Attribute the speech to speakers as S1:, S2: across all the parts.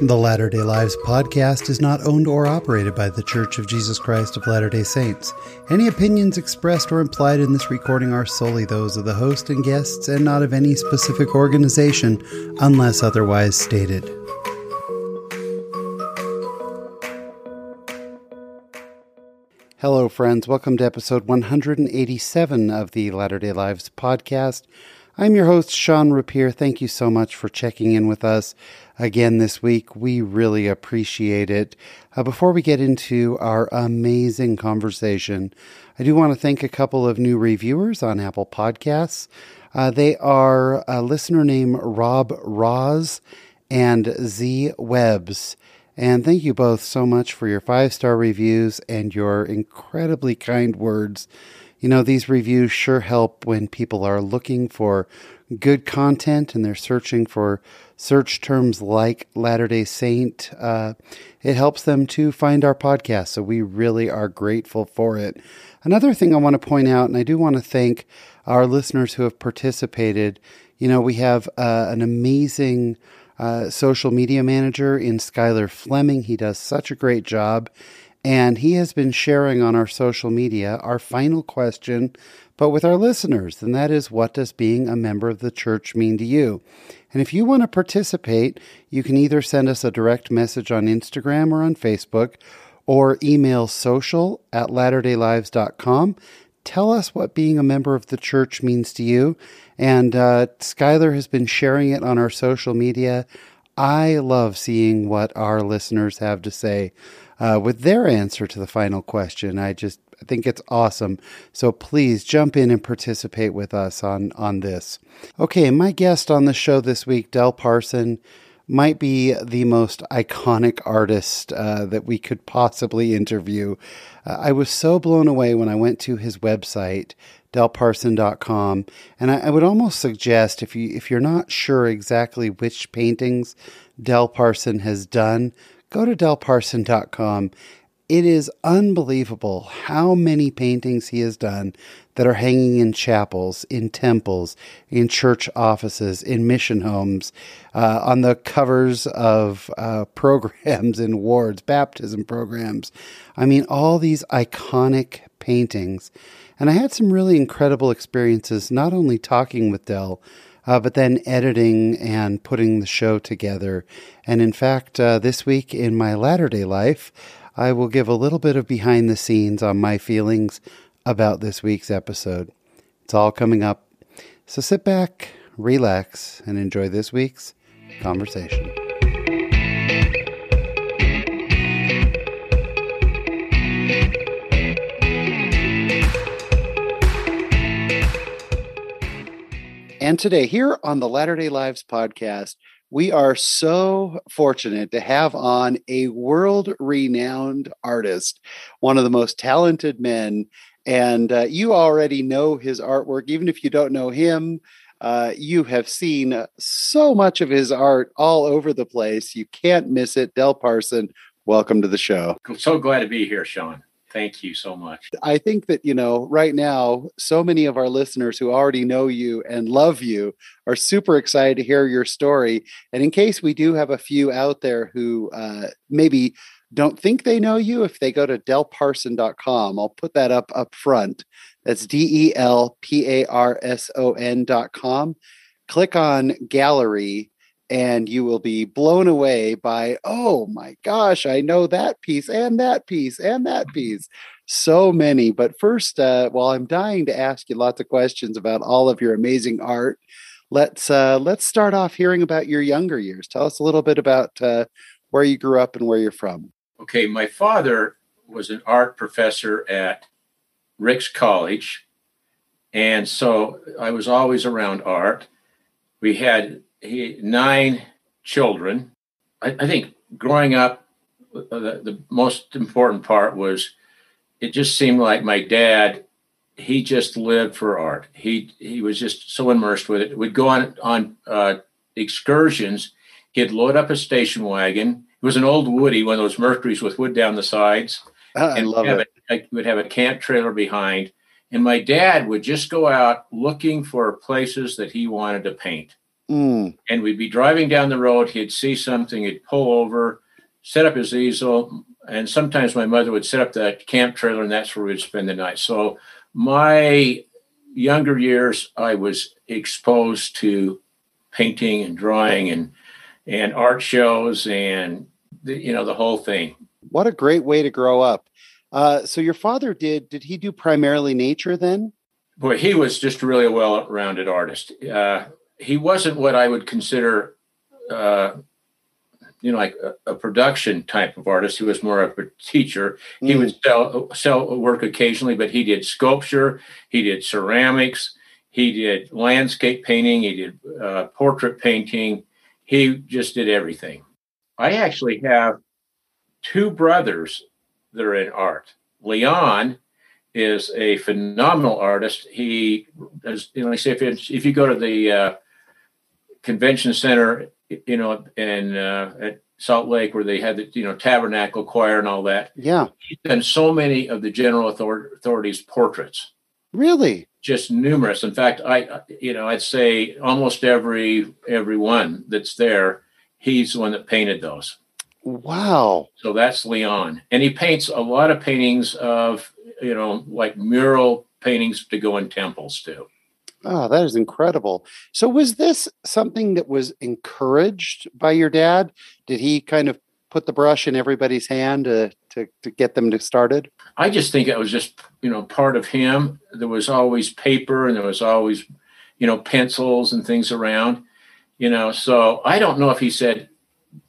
S1: The Latter day Lives podcast is not owned or operated by The Church of Jesus Christ of Latter day Saints. Any opinions expressed or implied in this recording are solely those of the host and guests and not of any specific organization unless otherwise stated. Hello, friends. Welcome to episode 187 of the Latter day Lives podcast. I'm your host, Sean Rapier. Thank you so much for checking in with us again this week. We really appreciate it. Uh, before we get into our amazing conversation, I do want to thank a couple of new reviewers on Apple Podcasts. Uh, they are a listener named Rob Roz and Z Webbs. And thank you both so much for your five star reviews and your incredibly kind words you know, these reviews sure help when people are looking for good content and they're searching for search terms like Latter day Saint. Uh, it helps them to find our podcast. So we really are grateful for it. Another thing I want to point out, and I do want to thank our listeners who have participated. You know, we have uh, an amazing uh, social media manager in Skylar Fleming. He does such a great job. And he has been sharing on our social media our final question, but with our listeners, and that is what does being a member of the church mean to you? And if you want to participate, you can either send us a direct message on Instagram or on Facebook, or email social at latterdaylives.com. Tell us what being a member of the church means to you. And uh, Skylar has been sharing it on our social media. I love seeing what our listeners have to say uh, with their answer to the final question. I just I think it's awesome. So please jump in and participate with us on on this. Okay, my guest on the show this week, Del Parson, might be the most iconic artist uh, that we could possibly interview. Uh, I was so blown away when I went to his website delparson.com and I, I would almost suggest if you if you're not sure exactly which paintings Del Parson has done go to delparson.com. It is unbelievable how many paintings he has done that are hanging in chapels, in temples, in church offices, in mission homes, uh, on the covers of uh, programs in wards, baptism programs. I mean, all these iconic paintings. And I had some really incredible experiences, not only talking with Del, uh, but then editing and putting the show together. And in fact, uh, this week in my latter day life, I will give a little bit of behind the scenes on my feelings about this week's episode. It's all coming up. So sit back, relax, and enjoy this week's conversation. And today, here on the Latter day Lives podcast, we are so fortunate to have on a world renowned artist, one of the most talented men. And uh, you already know his artwork, even if you don't know him. Uh, you have seen so much of his art all over the place. You can't miss it. Del Parson, welcome to the show.
S2: I'm so glad to be here, Sean. Thank you so much.
S1: I think that, you know, right now, so many of our listeners who already know you and love you are super excited to hear your story. And in case we do have a few out there who uh, maybe don't think they know you, if they go to delparson.com, I'll put that up up front. That's D E L P A R S O N.com. Click on gallery and you will be blown away by oh my gosh i know that piece and that piece and that piece. So many. But first uh, while i'm dying to ask you lots of questions about all of your amazing art let's uh, let's start off hearing about your younger years. Tell us a little bit about uh, where you grew up and where you're from.
S2: Okay my father was an art professor at ricks college and so i was always around art. We had he nine children. I, I think growing up, uh, the, the most important part was it just seemed like my dad he just lived for art. He he was just so immersed with it. We'd go on on uh, excursions. He'd load up a station wagon. It was an old Woody, one of those Mercuries with wood down the sides.
S1: Ah, I love
S2: it. A, would have a camp trailer behind, and my dad would just go out looking for places that he wanted to paint.
S1: Mm.
S2: And we'd be driving down the road. He'd see something. He'd pull over, set up his easel, and sometimes my mother would set up that camp trailer, and that's where we'd spend the night. So my younger years, I was exposed to painting and drawing and and art shows and the, you know the whole thing.
S1: What a great way to grow up. Uh, so your father did did he do primarily nature then?
S2: Boy, he was just really a well-rounded artist. Uh, he wasn't what I would consider, uh, you know, like a, a, production type of artist. He was more of a teacher. Mm. He would sell sell work occasionally, but he did sculpture, he did ceramics, he did landscape painting, he did uh, portrait painting. He just did everything. I actually have two brothers that are in art. Leon is a phenomenal artist. He, as you know, say if, if you go to the uh, convention center, you know, in uh, at Salt Lake where they had the you know tabernacle choir and all that.
S1: Yeah,
S2: he's done so many of the general author- authorities' portraits.
S1: Really,
S2: just numerous. In fact, I you know I'd say almost every every one that's there, he's the one that painted those.
S1: Wow.
S2: So that's Leon. And he paints a lot of paintings of, you know, like mural paintings to go in temples too.
S1: Oh, that is incredible. So was this something that was encouraged by your dad? Did he kind of put the brush in everybody's hand to, to, to get them to started?
S2: I just think it was just, you know, part of him. There was always paper and there was always, you know, pencils and things around, you know. So I don't know if he said,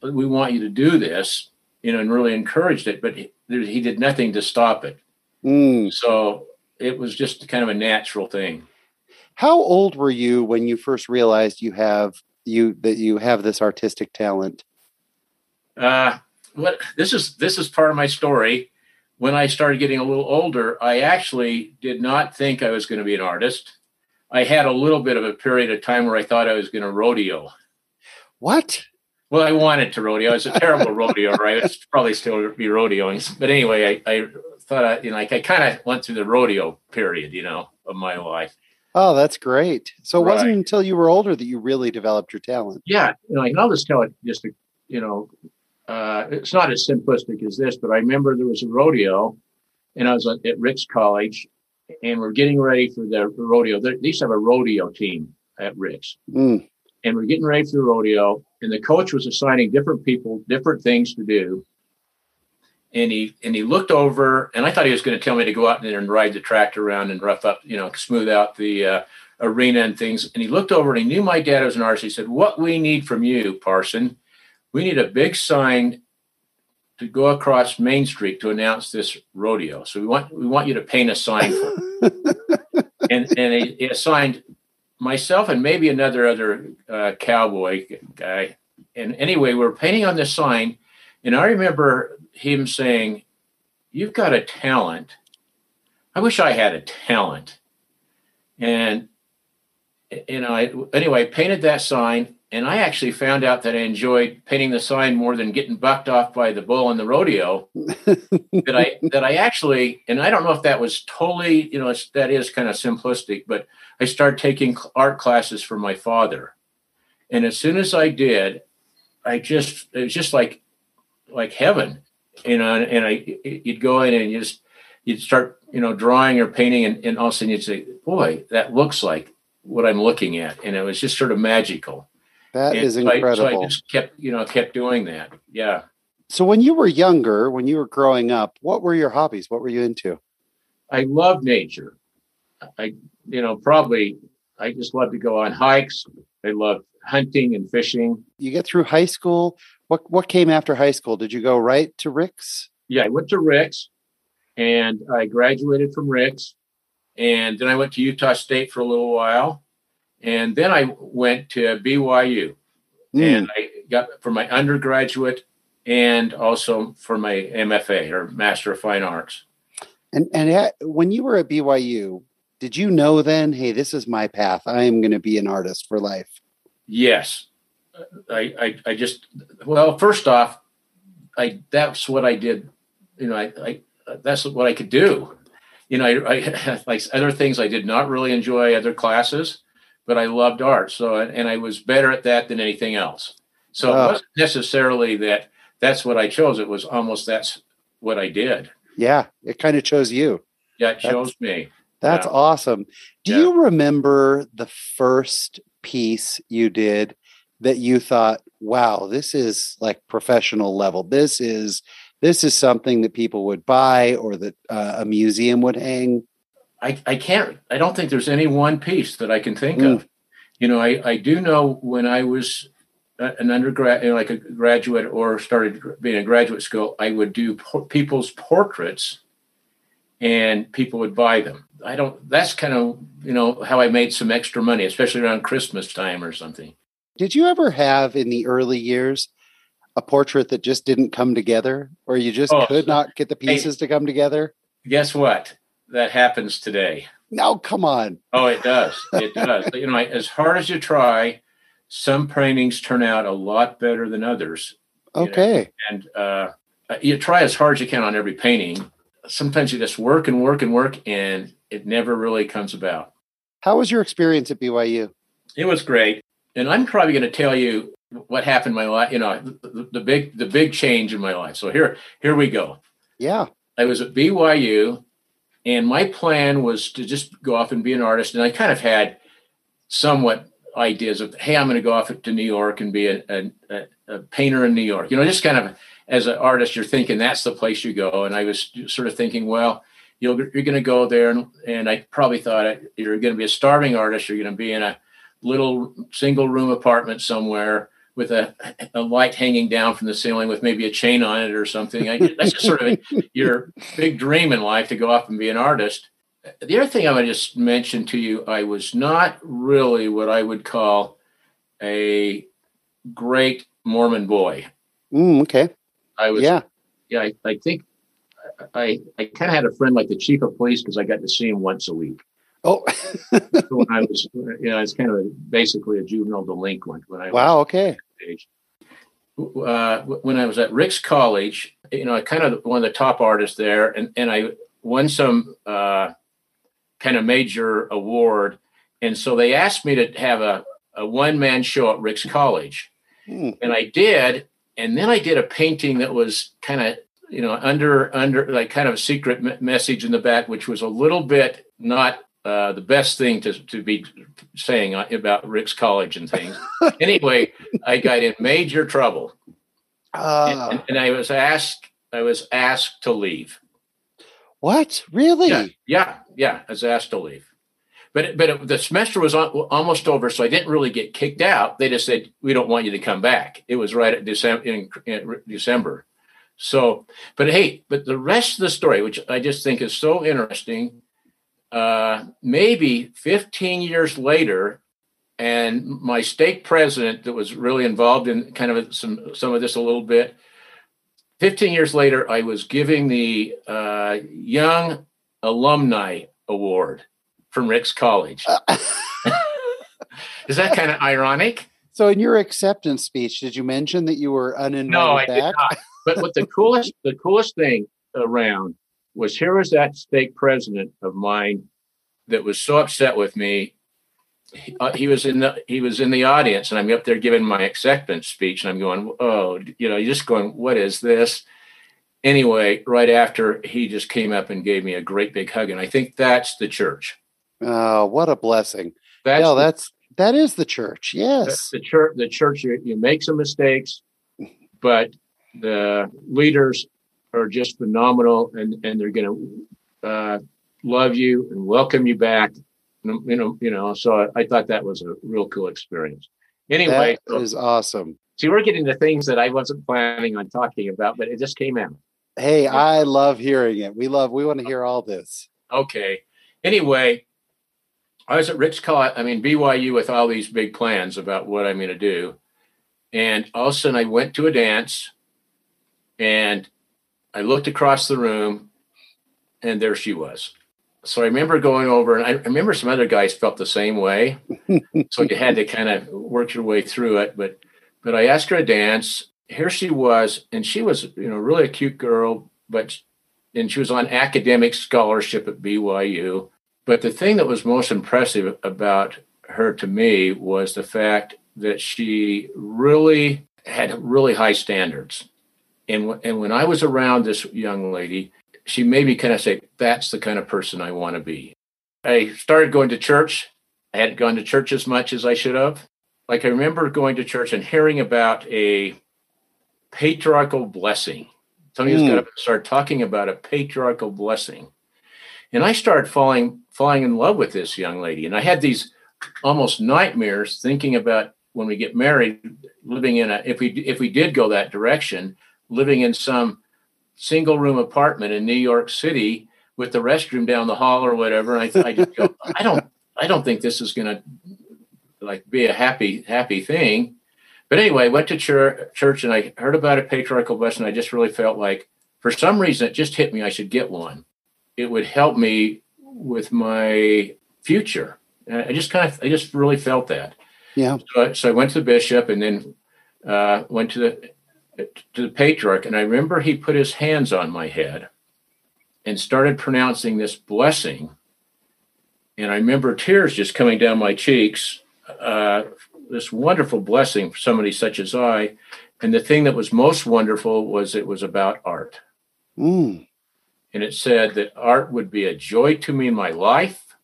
S2: we want you to do this, you know, and really encouraged it, but he, he did nothing to stop it.
S1: Mm.
S2: So it was just kind of a natural thing.
S1: How old were you when you first realized you have you that you have this artistic talent?
S2: Uh, what this is this is part of my story. When I started getting a little older, I actually did not think I was going to be an artist. I had a little bit of a period of time where I thought I was going to rodeo.
S1: What?
S2: Well, I wanted to rodeo. It's a terrible rodeo, right? It's probably still be rodeoing. But anyway, I, I thought I, you know, like I kind of went through the rodeo period, you know, of my life.
S1: Oh, that's great. So it right. wasn't until you were older that you really developed your talent.
S2: Yeah. You know, I'll just tell it just, to, you know, uh, it's not as simplistic as this, but I remember there was a rodeo and I was at, at Ricks College and we're getting ready for the rodeo. They used to have a rodeo team at Ricks.
S1: Mm.
S2: And we're getting ready for the rodeo and the coach was assigning different people different things to do and he and he looked over and i thought he was going to tell me to go out there and ride the tractor around and rough up you know smooth out the uh, arena and things. And he looked over and he knew my dad was an artist. He said what we need from you parson we need a big sign to go across main street to announce this rodeo. So we want we want you to paint a sign for and and he, he assigned myself and maybe another other uh, cowboy guy. And anyway, we are painting on this sign, and I remember him saying, "You've got a talent. I wish I had a talent." And you know, I, anyway, I painted that sign, and I actually found out that I enjoyed painting the sign more than getting bucked off by the bull in the rodeo. that I that I actually, and I don't know if that was totally, you know, that is kind of simplistic, but I started taking art classes for my father, and as soon as I did, I just it was just like like heaven, you know. And I you'd go in and you just you'd start you know drawing or painting, and, and all of a sudden you'd say, "Boy, that looks like what I'm looking at," and it was just sort of magical.
S1: That and is so incredible.
S2: I, so I just kept, you know, kept doing that. Yeah.
S1: So when you were younger, when you were growing up, what were your hobbies? What were you into?
S2: I love nature. I, you know, probably I just love to go on hikes. I love hunting and fishing.
S1: You get through high school. What what came after high school? Did you go right to Ricks?
S2: Yeah, I went to Ricks, and I graduated from Ricks, and then I went to Utah State for a little while, and then I went to BYU, mm. and I got for my undergraduate and also for my MFA or Master of Fine Arts.
S1: And and when you were at BYU, did you know then, hey, this is my path. I am going to be an artist for life?
S2: Yes. I, I, I just, well, first off, I, that's what I did. You know, I, I, that's what I could do. You know, I, I like other things I did not really enjoy other classes, but I loved art. So, and I was better at that than anything else. So
S1: Ah.
S2: it wasn't necessarily that that's what I chose. It was almost that's what I did.
S1: Yeah, it kind of chose you.
S2: Yeah, it
S1: That's-
S2: chose me.
S1: That's
S2: Yeah.
S1: awesome. Do
S2: Yeah.
S1: you remember the first piece you did that you thought, "Wow, this is like professional level. This is this is something that people would buy or that uh, a museum would hang."
S2: I, I can't, I don't think there's any one piece that I can think
S1: Mm.
S2: of. You know, I, I do know when I was an undergrad, you know, like a graduate or started being in graduate school, I would do por- people's portraits and people would buy them. I don't, that's kind of, you know, how I made some extra money, especially around Christmas time or something.
S1: Did you ever have in the early years a portrait that just didn't come together, or you just
S2: Oh,
S1: could not get the pieces to come together?
S2: Guess what? That happens today.
S1: No, come on.
S2: Oh, it does. It does. you know, as hard as you try, some paintings turn out a lot better than others. you know.
S1: Okay.
S2: and uh, you try as hard as you can on every painting. Sometimes you just work and work and work, and it never really comes about.
S1: How was your experience at BYU?
S2: It was great, and I'm probably going to tell you what happened in my life. You know, the, the big the big change in my life. So here here we go.
S1: Yeah.
S2: I was at BYU, and my plan was to just go off and be an artist. And I kind of had somewhat ideas of, hey, I'm going to go off to New York and be a, a, a, a painter in New York. You know, just kind of as an artist, you're thinking that's the place you go. And I was sort of thinking, well, you'll, you're going to go there, and, and I probably thought you're going to be a starving artist. You're going to be in a little single room apartment somewhere with a, a light hanging down from the ceiling with maybe a chain on it or something. I, that's just sort of your big dream in life to go off and be an artist. The other thing I would just mention to you, I was not really what I would call a great Mormon boy.
S1: Mm, okay.
S2: I was,
S1: Yeah.
S2: yeah, I, I think I, I kind of had a friend like the chief of police because I got to see him once a week.
S1: Oh,
S2: when I was, you know, I was kind of a, basically a juvenile delinquent when I was
S1: wow. Okay.
S2: age. Uh, when I was at Ricks College, you know, I kind of one of the top artists there, and, and I won some uh, kind of major award. And so they asked me to have a, a one man show at Ricks College.
S1: Hmm.
S2: And I did. And then I did a painting that was kind of, you know, under, under like kind of a secret me- message in the back, which was a little bit not uh, the best thing to, to be saying about Ricks College and things. anyway, I got in major trouble,
S1: Uh,
S2: and, and I was asked. I was asked to leave.
S1: what? Really?
S2: Yeah, yeah, yeah. I was asked to leave, but but it, the semester was al- almost over, so I didn't really get kicked out. They just said we don't want you to come back. It was right at December in, in December. So, but hey, but the rest of the story, which I just think is so interesting, uh, maybe 15 years later, and my stake president that was really involved in kind of some some of this a little bit. 15 years later, I was giving the uh, Young Alumni Award from Ricks College. Is that kind of ironic?
S1: so, in your acceptance speech, did you mention that you were uninvited
S2: No, I
S1: back?
S2: did not. But what the coolest, the coolest thing around was here was that stake president of mine that was so upset with me. He, uh, he was in the he was in the audience, and I'm up there giving my acceptance speech, and I'm going, oh, you know, you're just going, what is this? Anyway, right after he just came up and gave me a great big hug, and I think that's the church.
S1: Oh, what a blessing!
S2: That's
S1: yeah,
S2: the
S1: that's that is the church. Yes.
S2: the church the church you, you make some mistakes but the leaders are just phenomenal and and they're going to uh, love you and welcome you back you know you know so I, I thought that was a real cool experience anyway
S1: That
S2: so-
S1: is awesome.
S2: see we're getting to things that i wasn't planning on talking about but it just came out
S1: Hey, I love hearing it. We love. We want to hear all this.
S2: okay anyway i was at ricks college i mean byu with all these big plans about what i'm going to do. And all of a sudden i went to a dance and i looked across the room and there she was. So i remember going over and i remember some other guys felt the same way. So you had to kind of work your way through it but but i asked her to dance. Here she was and she was you know really a cute girl but and she was on academic scholarship at BYU. But the thing that was most impressive about her to me was the fact that she really had really high standards. And, w- and when I was around this young lady, she made me kind of say, that's the kind of person I want to be. I started going to church. I hadn't gone to church as much as I should have. Like I remember going to church and hearing about a patriarchal blessing. Somebody mm. got up and started talking about a patriarchal blessing. And I started falling falling in love with this young lady. And I had these almost nightmares thinking about when we get married, living in a if we if we did go that direction, living in some single room apartment in New York City with the restroom down the hall or whatever. And I, I just go, I don't I don't think this is going to like be a happy happy thing. But anyway, went to church, church and I heard about a patriarchal blessing. I just really felt like, for some reason, it just hit me. I should get one. It would help me with my future. And I just kind of, I just really felt that.
S1: Yeah.
S2: So, so I went to the bishop and then uh, went to the to the patriarch, and I remember he put his hands on my head and started pronouncing this blessing. And I remember tears just coming down my cheeks. Uh, this wonderful blessing for somebody such as I. And the thing that was most wonderful was it was about art.
S1: Mm.
S2: And it said that art would be a joy to me in my life,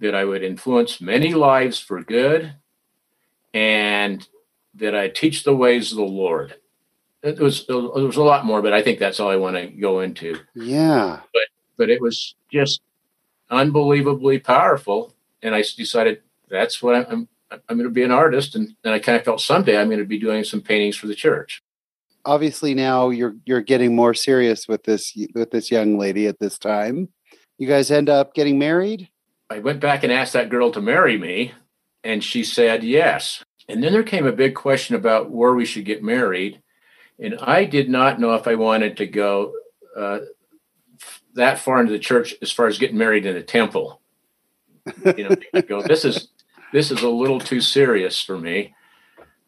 S2: that I would influence many lives for good, and that I teach the ways of the Lord. It was it was a lot more, but I think that's all I want to go into.
S1: Yeah.
S2: But but it was just unbelievably powerful, and I decided that's what I'm I'm going to be an artist, and, and I kind of felt someday I'm going to be doing some paintings for the church.
S1: Obviously, now you're you're getting more serious with this with this young lady at this time. You guys end up getting married.
S2: I went back and asked that girl to marry me, and she said yes. And then there came a big question about where we should get married, and I did not know if I wanted to go uh, that far into the church as far as getting married in a temple. You know, go this is this is a little too serious for me.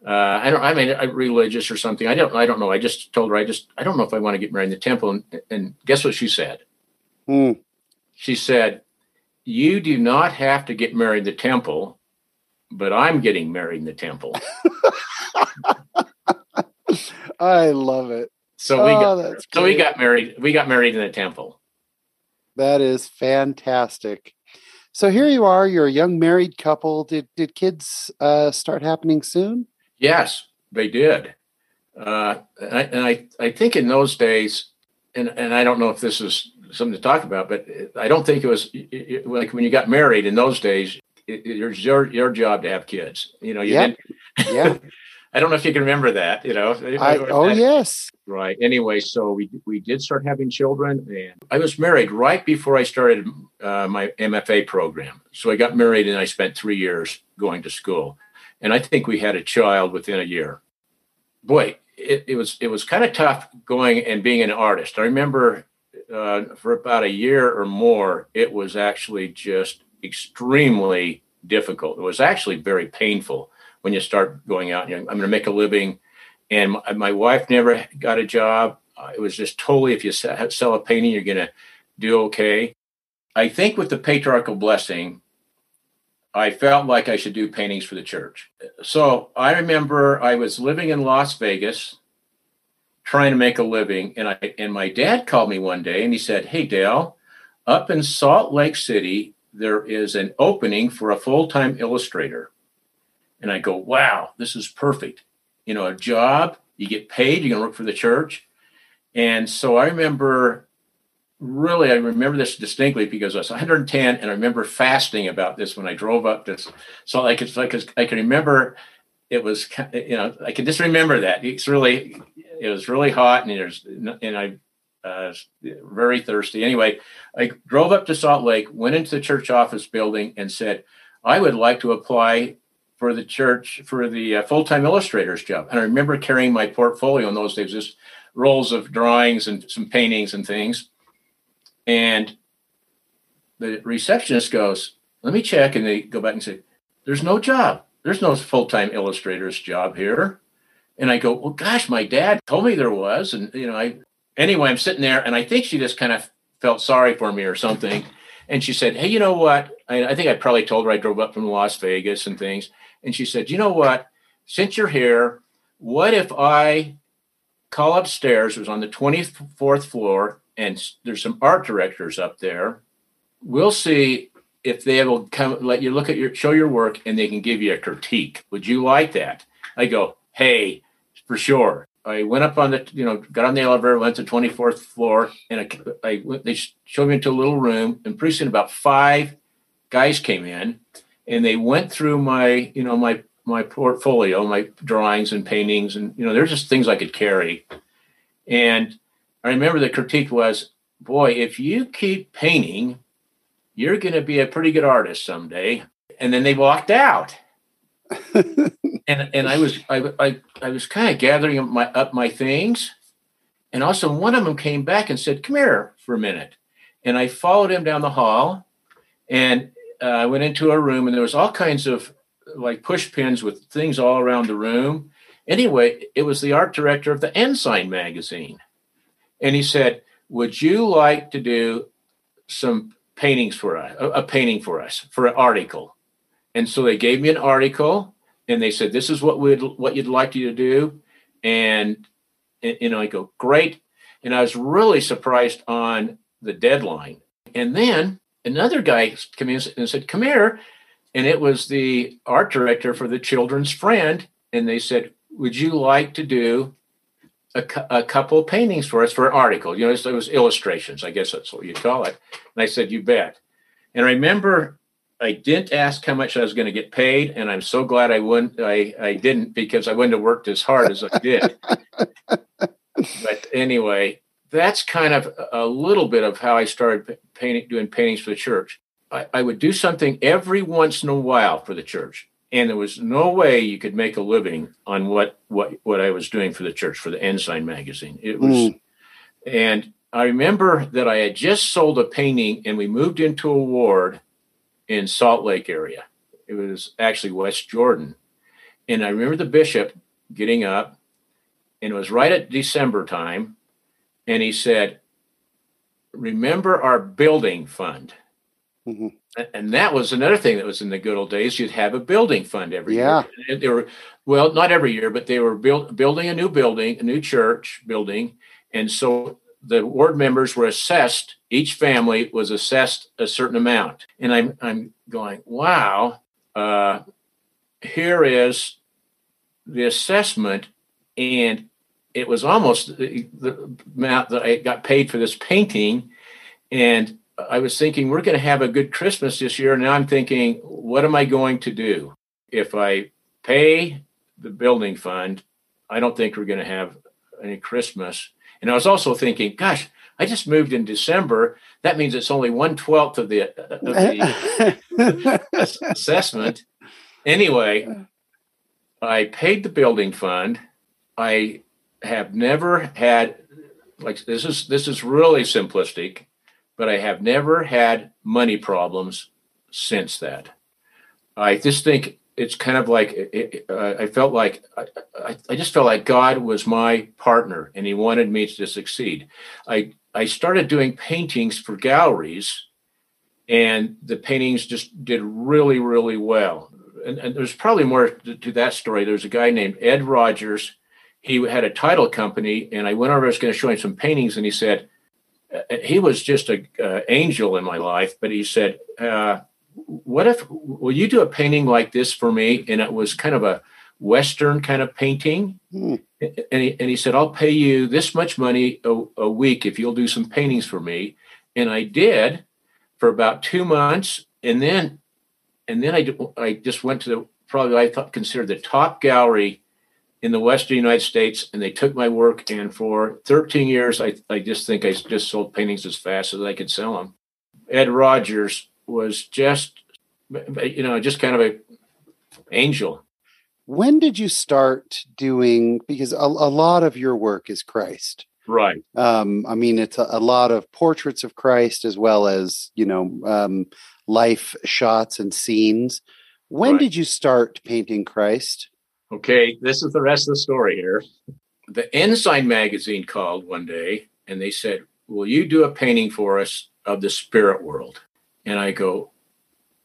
S2: Uh, I don't. I mean, I'm religious or something. I don't. I don't know. I just told her. I just. I don't know if I want to get married in the temple. And, and guess what she said?
S1: Hmm.
S2: She said, "You do not have to get married in the temple, but I'm getting married in the temple."
S1: I love it.
S2: So we oh, got. So we got married. We got married in the temple.
S1: That is fantastic. So here you are. You're a young married couple. Did did kids uh, start happening soon?
S2: Yes, they did. Uh, and, I, and I, I think in those days, and, and I don't know if this is something to talk about, but I don't think it was it, like when you got married in those days. It, it was your your job to have kids. You know, you
S1: yep.
S2: didn't.
S1: yeah.
S2: I don't know if you can remember that. You know.
S1: I, oh yes.
S2: Right. Anyway, so we we did start having children, and I was married right before I started uh, my MFA program. So I got married, and I spent three years going to school, and I think we had a child within a year. Boy, it, it was it was kind of tough going and being an artist. I remember uh, for about a year or more, it was actually just extremely difficult. It was actually very painful when you start going out. I'm going to make a living, and my, my wife never got a job. Uh, it was just totally if you sell a painting, you're going to do okay. I think with the patriarchal blessing, I felt like I should do paintings for the church. So I remember I was living in Las Vegas trying to make a living and I and my dad called me one day and he said, "Hey Dale, up in Salt Lake City there is an opening for a full-time illustrator." And I go, wow, this is perfect. You know, a job, you get paid, you're going to work for the church. And so I remember, really, I remember this distinctly because I was 110 and I remember fasting about this when I drove up this. So I could, could, I can remember it was, you know, I can just remember that. It's really, it was really hot and there's, and I, uh, very thirsty. Anyway, I drove up to Salt Lake, went into the church office building, and said, I would like to apply for the church for the uh, full-time illustrator's job. And I remember carrying my portfolio in those days, just rolls of drawings and some paintings and things. And the receptionist goes, "Let me check," and they go back and say, "There's no job. There's no full-time illustrator's job here." And I go, "Well, gosh, my dad told me there was." And you know, I anyway, I'm sitting there, and I think she just kind of felt sorry for me or something. And she said, Hey, you know what? I, I think I probably told her I drove up from Las Vegas and things. And she said, You know what? Since you're here, what if I call upstairs? It was on the 24th floor, and there's some art directors up there. We'll see if they will come let you look at your show your work and they can give you a critique. Would you like that? I go, hey, for sure. I went up on the, you know, got on the elevator, went to 24th floor, and I, I went, they showed me into a little room, and pretty soon about five guys came in, and they went through my, you know, my my portfolio, my drawings and paintings, and you know, there's just things I could carry. And I remember the critique was, boy, if you keep painting, you're going to be a pretty good artist someday. And then they walked out. and and I was I I, I was kind of gathering up my up my things, and also one of them came back and said, "Come here for a minute," and I followed him down the hall, and uh, I went into a room, and there was all kinds of like push pins with things all around the room. Anyway, it was the art director of the Ensign magazine, and he said, "Would you like to do some paintings for us? A, painting for us for an article?" And so they gave me an article and they said, this is what we'd, what you'd like you to do. And, you know, I go, great. And I was really surprised on the deadline. And then another guy came in and said, come here. And it was the art director for the children's friend. And they said, would you like to do a, a couple paintings for us for an article? You know, it was illustrations. I guess that's what you call it. And I said, you bet. And I remember I didn't ask how much I was going to get paid, and I'm so glad I wouldn't. I, I didn't because I wouldn't have worked as hard as I did. but anyway, that's kind of a little bit of how I started painting, doing paintings for the church. I, I would do something every once in a while for the church, and there was no way you could make a living on what what what I was doing for the church for the Ensign magazine. It was, mm. and I remember that I had just sold a painting, and we moved into a ward in Salt Lake area. It was actually West Jordan. And I remember the bishop getting up, and it was right at December time. And he said, Remember our building fund. Mm-hmm. And that was another thing that was in the good old days. You'd have a building fund every yeah. year. They were, well, not every year, but they were build, building a new building, a new church building. And so the ward members were assessed, each family was assessed a certain amount. And I'm, I'm going, wow, uh, here is the assessment. And it was almost uh, the, the amount that I got paid for this painting. And I was thinking, we're going to have a good Christmas this year. And now I'm thinking, what am I going to do? If I pay the building fund, I don't think we're going to have any Christmas. And I was also thinking, gosh, I just moved in December. That means it's only one twelfth of the, of the assessment. Anyway, I paid the building fund. I have never had like this is this is really simplistic, but I have never had money problems since that. I just think it's kind of like it, uh, I felt like I, I, just felt like God was my partner and He wanted me to succeed. I I started doing paintings for galleries, and the paintings just did really really well. And, and there's probably more to, to, that story. There's a guy named Ed Rogers. He had a title company, and I went over. I was going to show him some paintings, and he said uh, he was just an uh, angel in my life. But he said. Uh, what if will you do a painting like this for me and it was kind of a western kind of painting hmm. and, he, and he said i'll pay you this much money a, a, week if you'll do some paintings for me and i did for about two months and then and then i, I just went to the probably i thought considered the top gallery in the western united states and they took my work and for 13 years i, I just think i just sold paintings as fast as i could sell them ed rogers was just, you know, just kind of a angel.
S1: When did you start doing? Because a, a lot of your work is Christ,
S2: right?
S1: Um, I mean, it's a, a, lot of portraits of Christ as well as you know um, life shots and scenes. When right. did you start painting Christ?
S2: Okay, this is the rest of the story here. The Ensign magazine called one day and they said, Will you do a painting for us of the spirit world? And I go,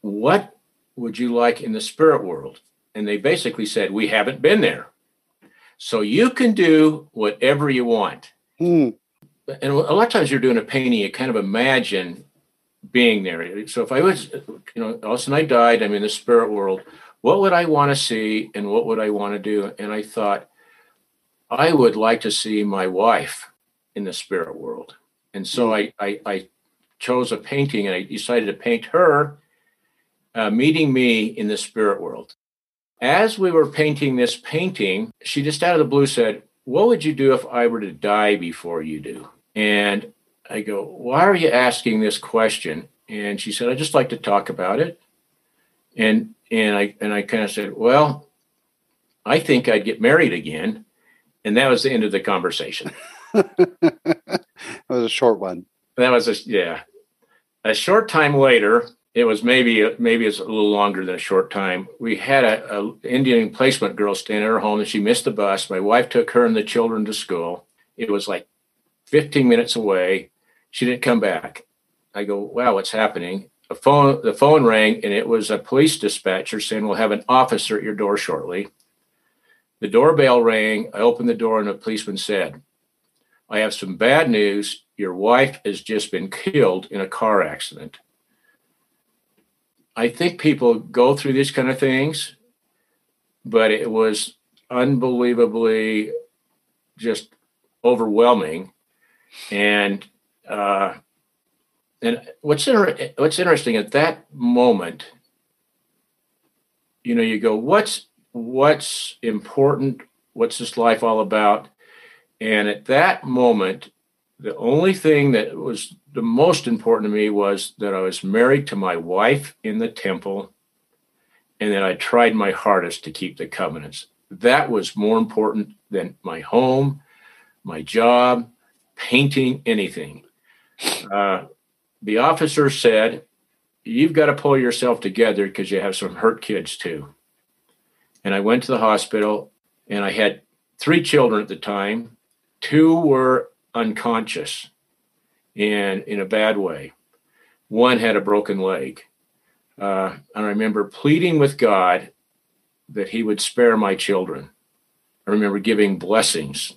S2: What would you like in the spirit world? And they basically said, We haven't been there. So you can do whatever you want. Hmm. And a lot of times you're doing a painting, you kind of imagine being there. So if I was, you know, all of a sudden I died, I'm in the spirit world. What would I want to see and what would I want to do? And I thought, I would like to see my wife in the spirit world. And so hmm. I, I, I chose a painting and I decided to paint her uh, meeting me in the spirit world. As we were painting this painting, she just out of the blue said, What would you do if I were to die before you do? And I go, Why are you asking this question? And she said, I just like to talk about it. And and I and I kind of said, Well, I think I'd get married again. And that was the end of the conversation.
S1: that was a short one.
S2: That was a yeah. A short time later, it was maybe maybe it's a little longer than a short time. We had a, a, Indian placement girl staying at her home, and she missed the bus. My wife took her and the children to school. It was like 15 minutes away. She didn't come back. I go, wow, what's happening? The phone the phone rang, and it was a police dispatcher saying we'll have an officer at your door shortly. The doorbell rang. I opened the door, and a policeman said, "I have some bad news. Your wife has just been killed in a car accident." I think people go through these kind of things, but it was unbelievably just overwhelming. And uh, and what's inter- what's interesting at that moment, you know, you go, what's what's important? What's this life all about? And at that moment, the only thing that was the most important to me was that I was married to my wife in the temple and that I tried my hardest to keep the covenants. That was more important than my home, my job, painting, anything. Uh, the officer said, You've got to pull yourself together because you have some hurt kids too. And I went to the hospital and I had three children at the time. Two were unconscious and in a bad way. One had a broken leg. Uh, and I remember pleading with God that He would spare my children. I remember giving blessings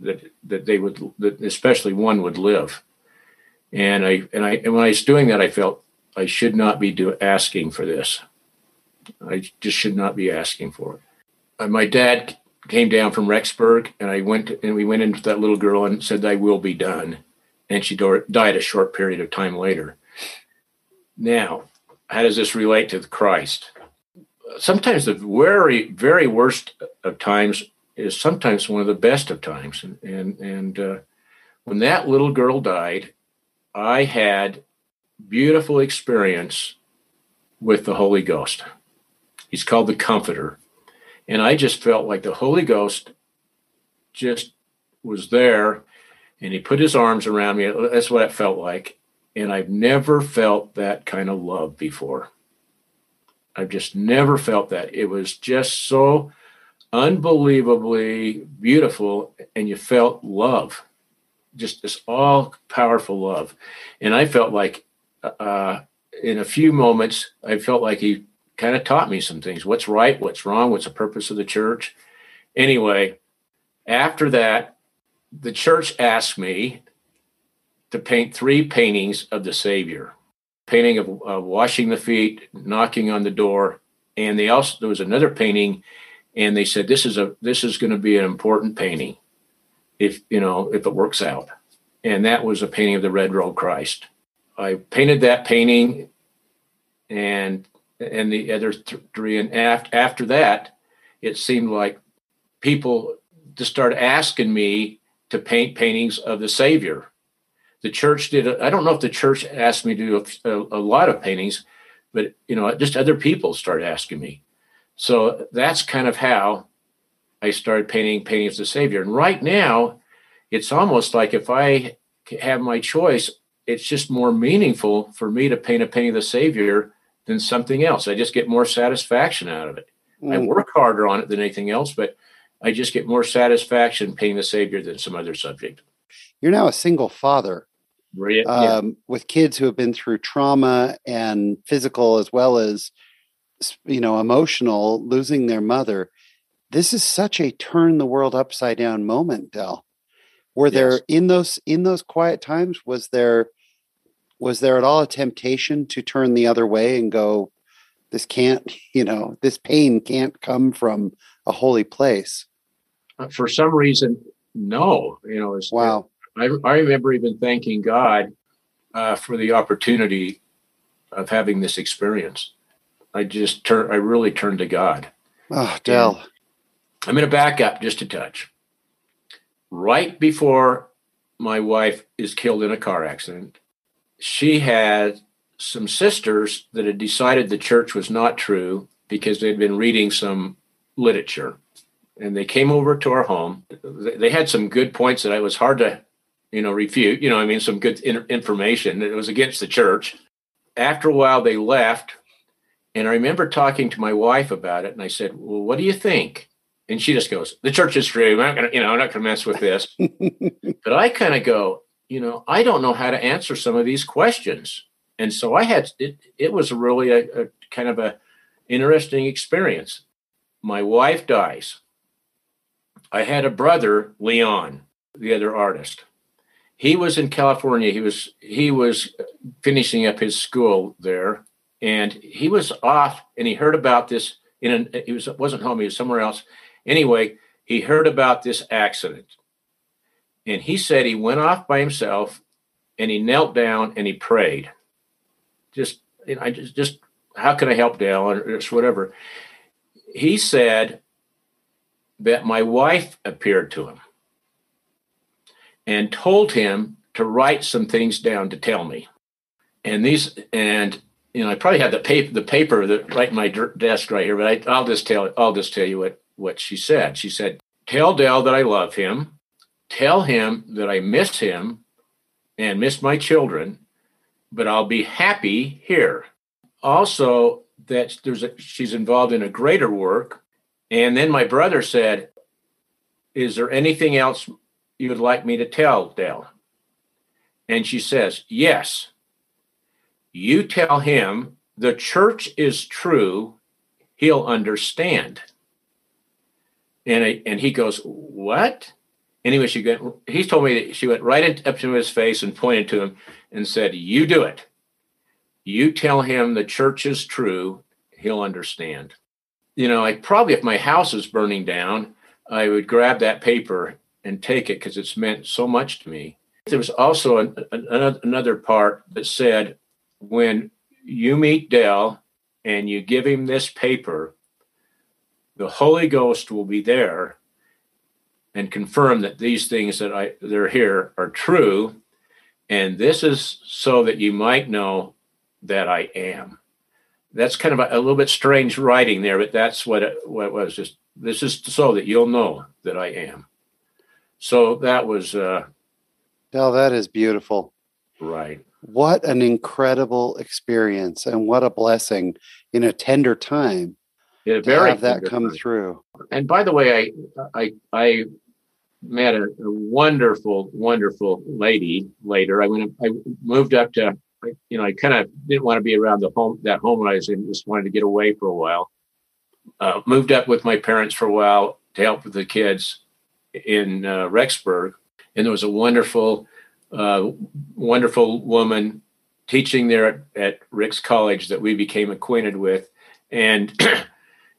S2: that that they would, that especially one would live. And I and I and when I was doing that, I felt I should not be do, asking for this. I just should not be asking for it. Uh, my dad came down from Rexburg, and I went and we went into that little girl and said, "I will be done." And she died a short period of time later. Now, how does this relate to Christ? Sometimes the very, very worst of times is sometimes one of the best of times. And and, and uh, when that little girl died, I had beautiful experience with the Holy Ghost. He's called the Comforter. And I just felt like the Holy Ghost just was there and he put his arms around me. That's what it felt like. And I've never felt that kind of love before. I've just never felt that. It was just so unbelievably beautiful, and you felt love, just this all powerful love. And I felt like, uh, in a few moments, I felt like he kind of taught me some things what's right, what's wrong, what's the purpose of the church. Anyway, after that, the church asked me to paint three paintings of the Savior painting of uh, washing the feet, knocking on the door, and they also there was another painting, and they said this is a this is going to be an important painting, if you know if it works out, and that was a painting of the Red Robe Christ. I painted that painting, and and the other three. And after, after that, it seemed like people just started asking me to paint paintings of the Savior. The church did. I don't know if the church asked me to do a, a lot of paintings, but you know, just other people started asking me. So that's kind of how I started painting paintings of the Savior. And right now, it's almost like if I have my choice, it's just more meaningful for me to paint a painting of the Savior than something else. I just get more satisfaction out of it. Mm. I work harder on it than anything else, but I just get more satisfaction painting the Savior than some other subject.
S1: You're now a single father.
S2: Yeah.
S1: um, with kids who have been through trauma and physical as well as you know emotional losing their mother this is such a turn the world upside down moment Del. were
S2: Yes.
S1: there in those in those quiet times was there was there at all a temptation to turn the other way and go this can't you know this pain can't come from a holy place
S2: Uh, For some reason, no. You know, it's,
S1: wow
S2: I, I remember even thanking God uh, for the opportunity of having this experience. I just turned, I really turned to God.
S1: oh Del.
S2: I'm going to back up just a touch. Right before my wife is killed in a car accident, she had some sisters that had decided the church was not true because they'd been reading some literature. And they came over to our home. They had some good points that I was hard to, you know, refute. You know, I mean, some good in- information. It was against the church. After a while, they left. And I remember talking to my wife about it. And I said, Well, what do you think? And she just goes, "The church is free. I'm not gonna, you know, I'm not gonna mess with this." but I kind of go, you know, I don't know how to answer some of these questions, and so I had it. It was really a, a kind of a interesting experience. My wife dies. I had a brother, Leon, the other artist. He was in California. He was he was finishing up his school there, and he was off, and he heard about this. In an, he was wasn't home. He was somewhere else. Anyway, he heard about this accident, and he said he went off by himself, and he knelt down and he prayed. Just, you know, I just, just how can I help Dale or just whatever. He said that my wife appeared to him and told him to write some things down to tell me. And these, and you know, I probably had the paper, the paper that right in my desk right here, but I, I'll just tell, I'll just tell you what what she said. She said, "Tell Del that I love him. Tell him that I miss him, and miss my children, but I'll be happy here. Also, that there's a, she's involved in a greater work." And then my brother said, "Is there anything else you would like me to tell Del?" And she says, "Yes." You tell him the church is true, he'll understand. And I, and he goes, "What?" Anyway, she got, he told me that she went right up to his face and pointed to him and said, "You do it. You tell him the church is true, he'll understand." You know, I probably if my house was burning down, I would grab that paper and take it because it's meant so much to me. There was also an, an, another part that said, when you meet Del and you give him this paper, the Holy Ghost will be there and confirm that these things that I they're here are true. And this is so that you might know that I am. That's kind of a, a little bit strange writing there, but that's what it, what it was. Just this is so that you'll know that I am. So that was uh,
S1: Del, that is beautiful.
S2: right.
S1: What an incredible experience and what a blessing in a tender time To
S2: very
S1: have that come
S2: time.
S1: through.
S2: and by the way, I I, I met a, a wonderful, wonderful lady later. I went, I moved up to, you know, I kind of didn't want to be around the home that home I was in. Just wanted to get away for a while. Uh, moved up with my parents for a while to help with the kids in uh, Rexburg, and there was a wonderful, uh, wonderful woman teaching there at, at Ricks College that we became acquainted with, and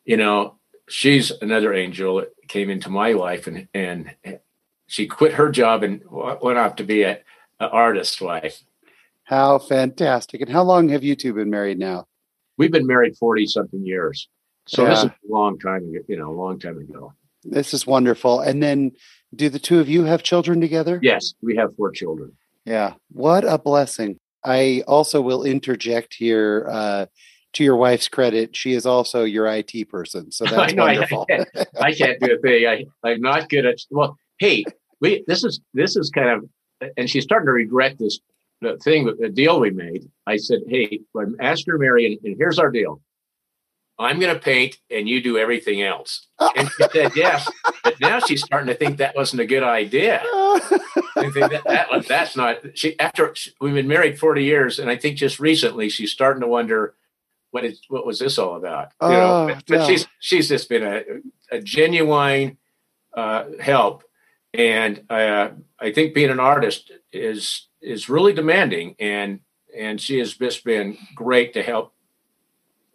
S2: you know she's another angel that came into my life and and she quit her job and went off to be a, a artist wife
S1: How fantastic. And how long have you two been married now?
S2: we've been married 40 something years so this is a long time ago you know a long time ago
S1: This is wonderful. And then do the two of you have children together?
S2: yes we have four children
S1: Yeah. What a blessing. I also will interject here uh, to your wife's credit. She is also your IT person. So that's
S2: I know, I-
S1: wonderful.
S2: i can't do a thing i i'm not good at well hey we this is this is kind of and she's starting to regret this the thing the deal we made i said hey i'm asked her to marry and, and here's our deal i'm going to paint and you do everything else and she said yes but now she's starting to think that wasn't a good idea that, that, that's not she. After we've been married forty years, and I think just recently she's starting to wonder what is what was this all about? You know,
S1: Oh,
S2: but, but
S1: yeah.
S2: she's she's just been a, a genuine uh, help, and uh, I think being an artist is is really demanding, and and she has just been great to help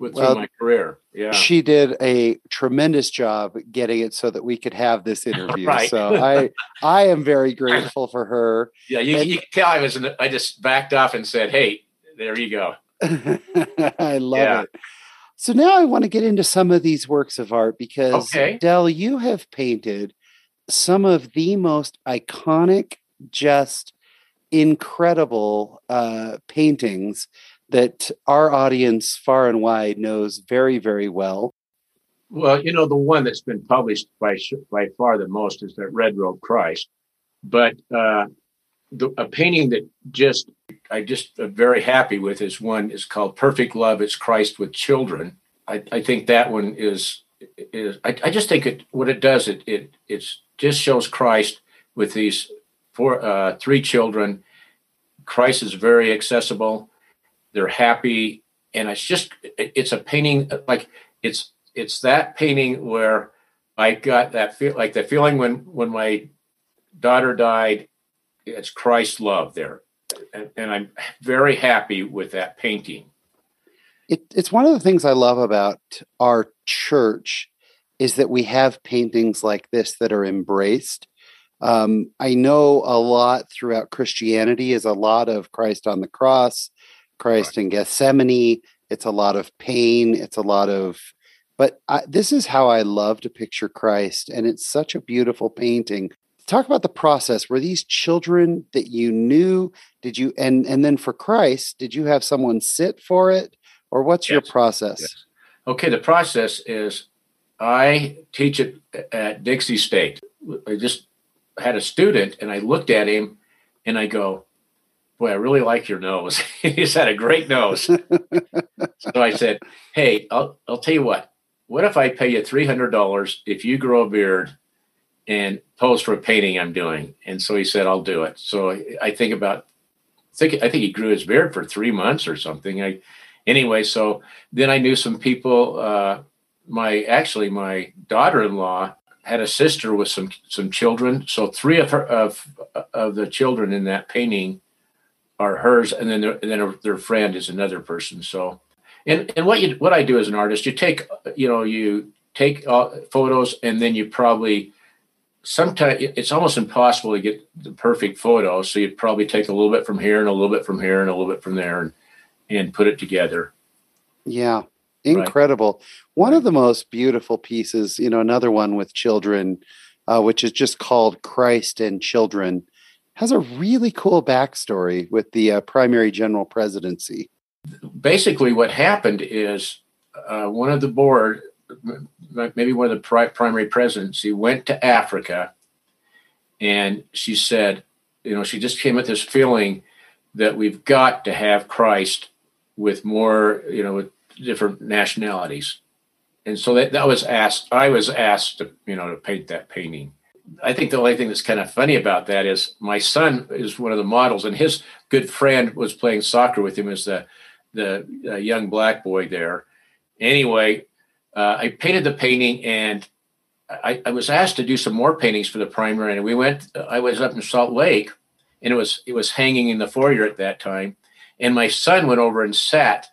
S2: with
S1: Well,
S2: my career. Yeah,
S1: She did a tremendous job getting it so that we could have this interview.
S2: Right.
S1: So I I am very grateful for her.
S2: yeah. You,
S1: and-
S2: you can tell I was. The, I just backed off and said, "Hey, there you go."
S1: I love
S2: Yeah.
S1: it. So now I want to get into some of these works of art because
S2: Okay.
S1: Del, you have painted some of the most iconic, just incredible uh, paintings that our audience far and wide knows very, very well.
S2: Well, you know, the one that's been published by by far the most is that Red Robe Christ. But uh, the, a painting that just I just am very happy with is one is called Perfect Love. It's Christ with Children. I, I think that one is is I, I just think it what it does it it it's just shows Christ with these four uh, three children. Christ is very accessible. They're happy, and it's just it- it's a painting like it's it's that painting where I got that feel like the feeling when when my daughter died. It's Christ's love there, and, and I'm very happy with that painting.
S1: It, it's one of the things I love about our church is that we have paintings like this that are embraced. Um, I know a lot throughout Christianity is a lot of Christ on the cross, Christ in Gethsemane. It's a lot of pain. It's a lot of, but I, this is how I love to picture Christ, and it's such a beautiful painting. Talk about the process. Were these children that you knew? Did you and and then for Christ, did you have someone sit for it, or what's your process?
S2: Yes. Okay, the process is I teach it at Dixie State. I just had a student and I looked at him and I go, Boy, I really like your nose. He's had a great nose. so I said, Hey, I'll, I'll tell you what. What if I pay you $300 if you grow a beard and pose for a painting I'm doing? And so he said, I'll do it. So I, I think about, I think, I think he grew his beard for three months or something. I, anyway, so then I knew some people. Uh, my actually my daughter-in-law had a sister with some some children. So three of her of of the children in that painting are hers, and then and then their friend is another person. So, and and what you what I do as an artist, you take you know you take uh, photos, and then you probably sometimes it's almost impossible to get the perfect photo. So you'd probably take a little bit from here and a little bit from here and a little bit from there, and and put it together.
S1: Yeah, incredible. One of the most beautiful pieces, you know, another one with children, uh, which is just called Christ and Children, has a really cool backstory with the uh, primary general presidency.
S2: basically what happened is uh, one of the board maybe one of the pri- primary presidents he went to africa and she said you know she just came with this feeling that we've got to have christ with more you know with different nationalities and so that, that was asked i was asked to you know to paint that painting i think the only thing that's kind of funny about that is my son is one of the models and his good friend was playing soccer with him as the the uh, young black boy there. Anyway, uh, I painted the painting, and I, I was asked to do some more paintings for the primary. And we went. I was up in Salt Lake, and it was it was hanging in the foyer at that time. And my son went over and sat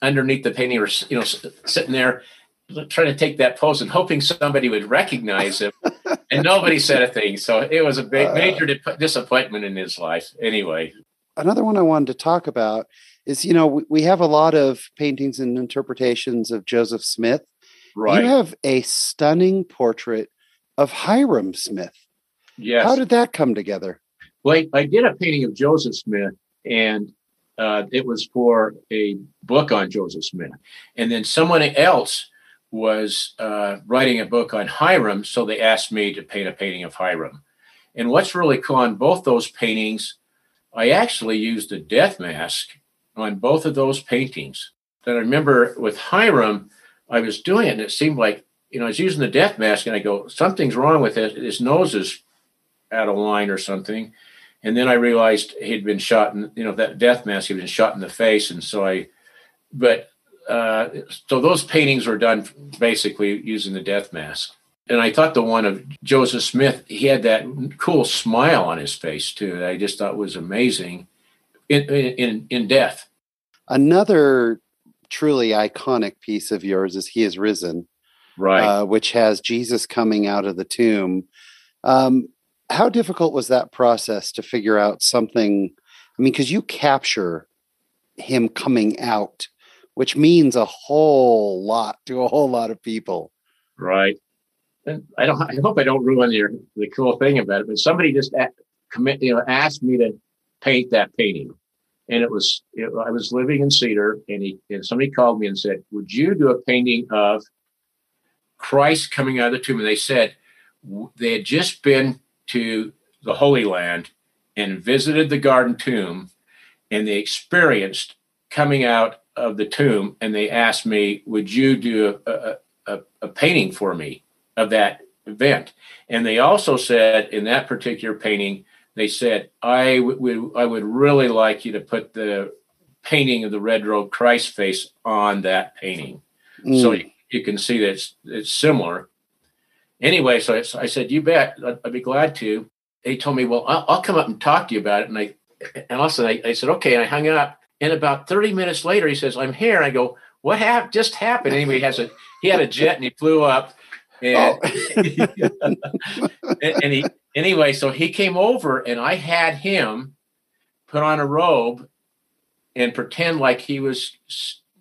S2: underneath the painting, or you know, sitting there trying to take that pose and hoping somebody would recognize him. and nobody said a thing. So it was a big, major disappointment in his life. Anyway,
S1: Another one I wanted to talk about is, you know, we, we have a lot of paintings and interpretations of Joseph Smith.
S2: Right?
S1: You have a stunning portrait of Hyrum Smith.
S2: yes.
S1: How did that come together?
S2: Well, I, I did a painting of Joseph Smith, and uh, it was for a book on Joseph Smith. And then someone else was uh, writing a book on Hyrum, so they asked me to paint a painting of Hyrum. And what's really cool on both those paintings, I actually used a death mask on both of those paintings. That I remember with Hyrum, I was doing it, and it seemed like you know I was using the death mask, and I go, something's wrong with it. His nose is out of line or something. and then I realized he'd been shot in, you know, that death mask, he'd been shot in the face. And so I, but, uh, so those paintings were done basically using the death mask. And I thought the one of Joseph Smith, he had that cool smile on his face too. That I just thought was amazing in, in, in death.
S1: Another truly iconic piece of yours is He is Risen,
S2: right?
S1: Uh, which has Jesus coming out of the tomb. Um, how difficult was that process to figure out something? I mean, because you capture him coming out, which means a whole lot to a whole lot of people.
S2: Right. And I don't. I hope I don't ruin your the cool thing about it. But somebody just commit, you know, asked me to paint that painting, and it was it, I was living in Cedar, and he and somebody called me and said, "Would you do a painting of Christ coming out of the tomb?" And they said they had just been to the Holy Land and visited the Garden Tomb, and they experienced coming out of the tomb, and they asked me, "Would you do a, a, a painting for me of that event?" And they also said in that particular painting, they said, "I would I would really like you to put the painting of the red robe Christ face on that painting, mm. so you, you, can see that it's, it's similar." anyway, so I, I, said, "You bet, I'd, I'd, be glad to." They told me, "Well, I'll, I'll, come up and talk to you about it." And I and also I, I, said, "Okay." And I hung up. And about thirty minutes later, he says, "I'm here." I go, "What happened? Just happened?" Anyway, he has a he had a jet and he flew up. And, oh. and, he anyway, so he came over and I had him put on a robe and pretend like he was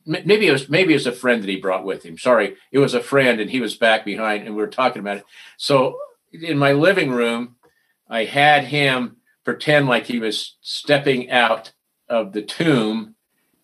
S2: maybe it was maybe it was a friend that he brought with him. Sorry, it was a friend, and he was back behind, and we were talking about it. So in my living room, I had him pretend like he was stepping out of the tomb,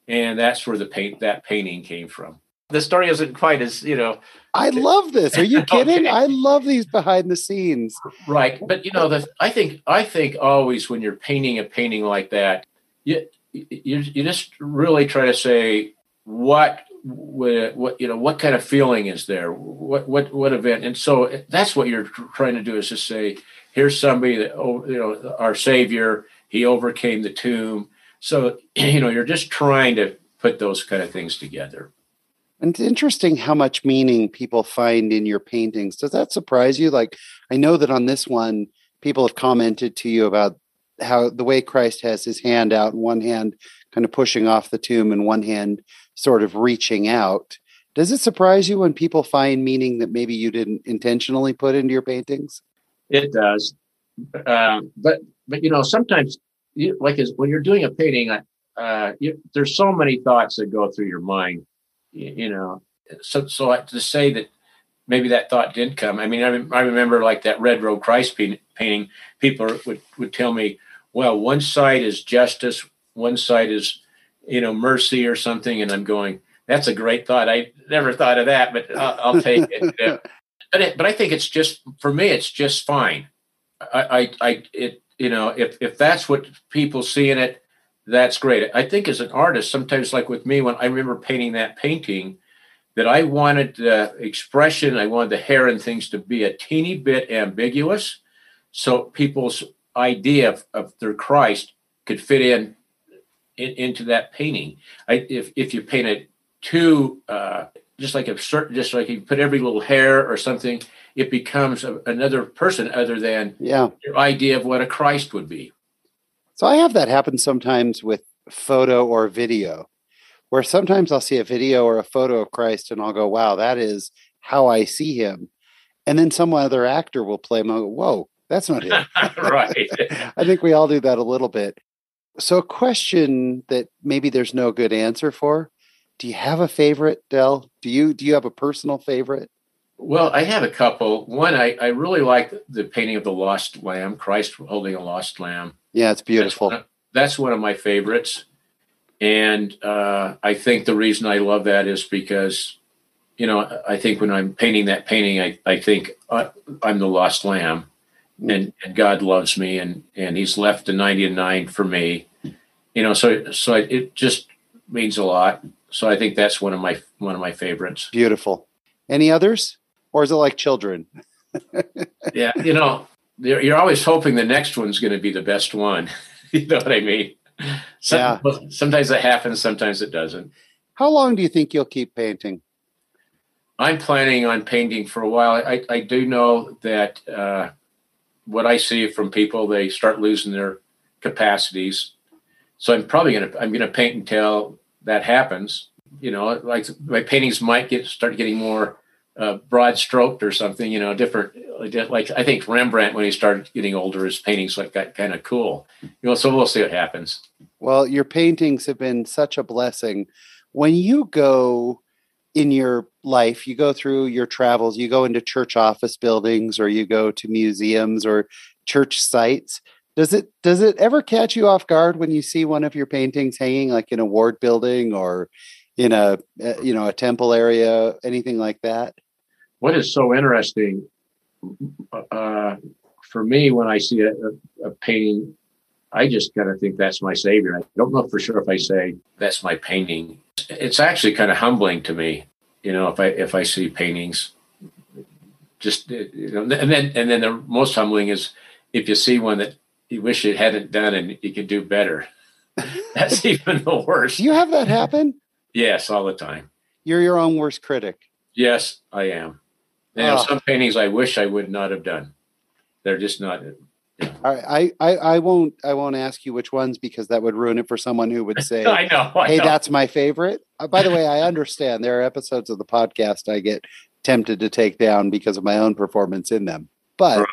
S2: and that's where the paint that painting came from. The story isn't quite as you know.
S1: I love this. Are you kidding? okay. I love these behind the scenes.
S2: Right, but you know, the, I think I think always when you're painting a painting like that, you you, you just really try to say what what you know what kind of feeling is there what what what event and so eh, that's what you're trying to do is to say here's somebody that oh, you know our savior he overcame the tomb so you know you're just trying to put those kind of things together
S1: and it's interesting how much meaning people find in your paintings does that surprise you like i know that on this one people have commented to you about how the way christ has his hand out in one hand kind of pushing off the tomb and one hand sort of reaching out. Does it surprise you when people find meaning that maybe you didn't intentionally put into your paintings?
S2: It does, uh, but but you know sometimes, you, like as, when you're doing a painting, uh, you, there's so many thoughts that go through your mind. You, you know, so so to say that maybe that thought didn't come. I mean, I, I remember like that Red Robe Christ painting. People would would tell me, well, one side is justice, one side is you know, mercy or something. And I'm going, that's a great thought. I never thought of that, but I'll, I'll take it. but it, but I think it's just for me, it's just fine. I, I, I, it, you know, if if that's what people see in it, that's great. I think as an artist, sometimes like with me, when I remember painting that painting, that I wanted the expression, I wanted the hair and things to be a teeny bit ambiguous, so people's idea of, of their Christ could fit in in, into that painting. I, if if you paint it too, uh, just like a certain, just like you put every little hair or something, it becomes a, another person other than
S1: yeah.
S2: your idea of what a Christ would be.
S1: So I have that happen sometimes with photo or video, where sometimes I'll see a video or a photo of Christ and I'll go, "Wow, that is how I see him," and then some other actor will play him. Go, Whoa, that's not him.
S2: right.
S1: I think we all do that a little bit. So, a question that maybe there's no good answer for. Do you have a favorite, Del? Do you do you have a personal favorite?
S2: Well, I have a couple. One, I, I really like the painting of the lost lamb, Christ holding a lost lamb.
S1: Yeah, it's beautiful.
S2: That's one of, that's one of my favorites. And uh, I think the reason I love that is because, you know, I think when I'm painting that painting, I, I think uh, I'm the lost lamb and, and God loves me and, and he's left the 99 for me, you know, so, so it just means a lot. So I think that's one of my, one of my favorites.
S1: Beautiful. Any others? Or is it like children?
S2: yeah. You know, you're always hoping the next one's going to be the best one. you know what I mean? Some, yeah. Sometimes that happens, sometimes it doesn't.
S1: How long do you think you'll keep painting?
S2: I'm planning on painting for a while. I, I do know that uh, what I see from people, they start losing their capacities. So I'm probably gonna I'm gonna paint until that happens. You know, like my paintings might get start getting more uh, broad stroked or something. You know, different. Like I think Rembrandt when he started getting older, his paintings like got kind of cool. You know, so we'll see what happens.
S1: Well, your paintings have been such a blessing. When you go in your life, you go through your travels, you go into church office buildings or you go to museums or church sites. Does it does it ever catch you off guard when you see one of your paintings hanging like in a ward building or in a uh, you know a temple area, anything like that?
S2: What is so interesting uh, for me when I see a, a, a painting, I just kind of think that's my savior. I don't know for sure if I say that's my painting it's actually kind of humbling to me, you know, if I if I see paintings. Just you know, and then and then the most humbling is if you see one that you wish it hadn't done and you could do better. That's even the worst.
S1: Do you have that happen?
S2: Yes, all the time.
S1: You're your own worst critic.
S2: Yes, I am. You know, oh. some paintings I wish I would not have done. They're just not
S1: all right, I, I, I won't I won't ask you which ones because that would ruin it for someone who would say,
S2: "I know, I
S1: hey,
S2: know.
S1: that's my favorite." Uh, by the way, I understand there are episodes of the podcast I get tempted to take down because of my own performance in them, but right.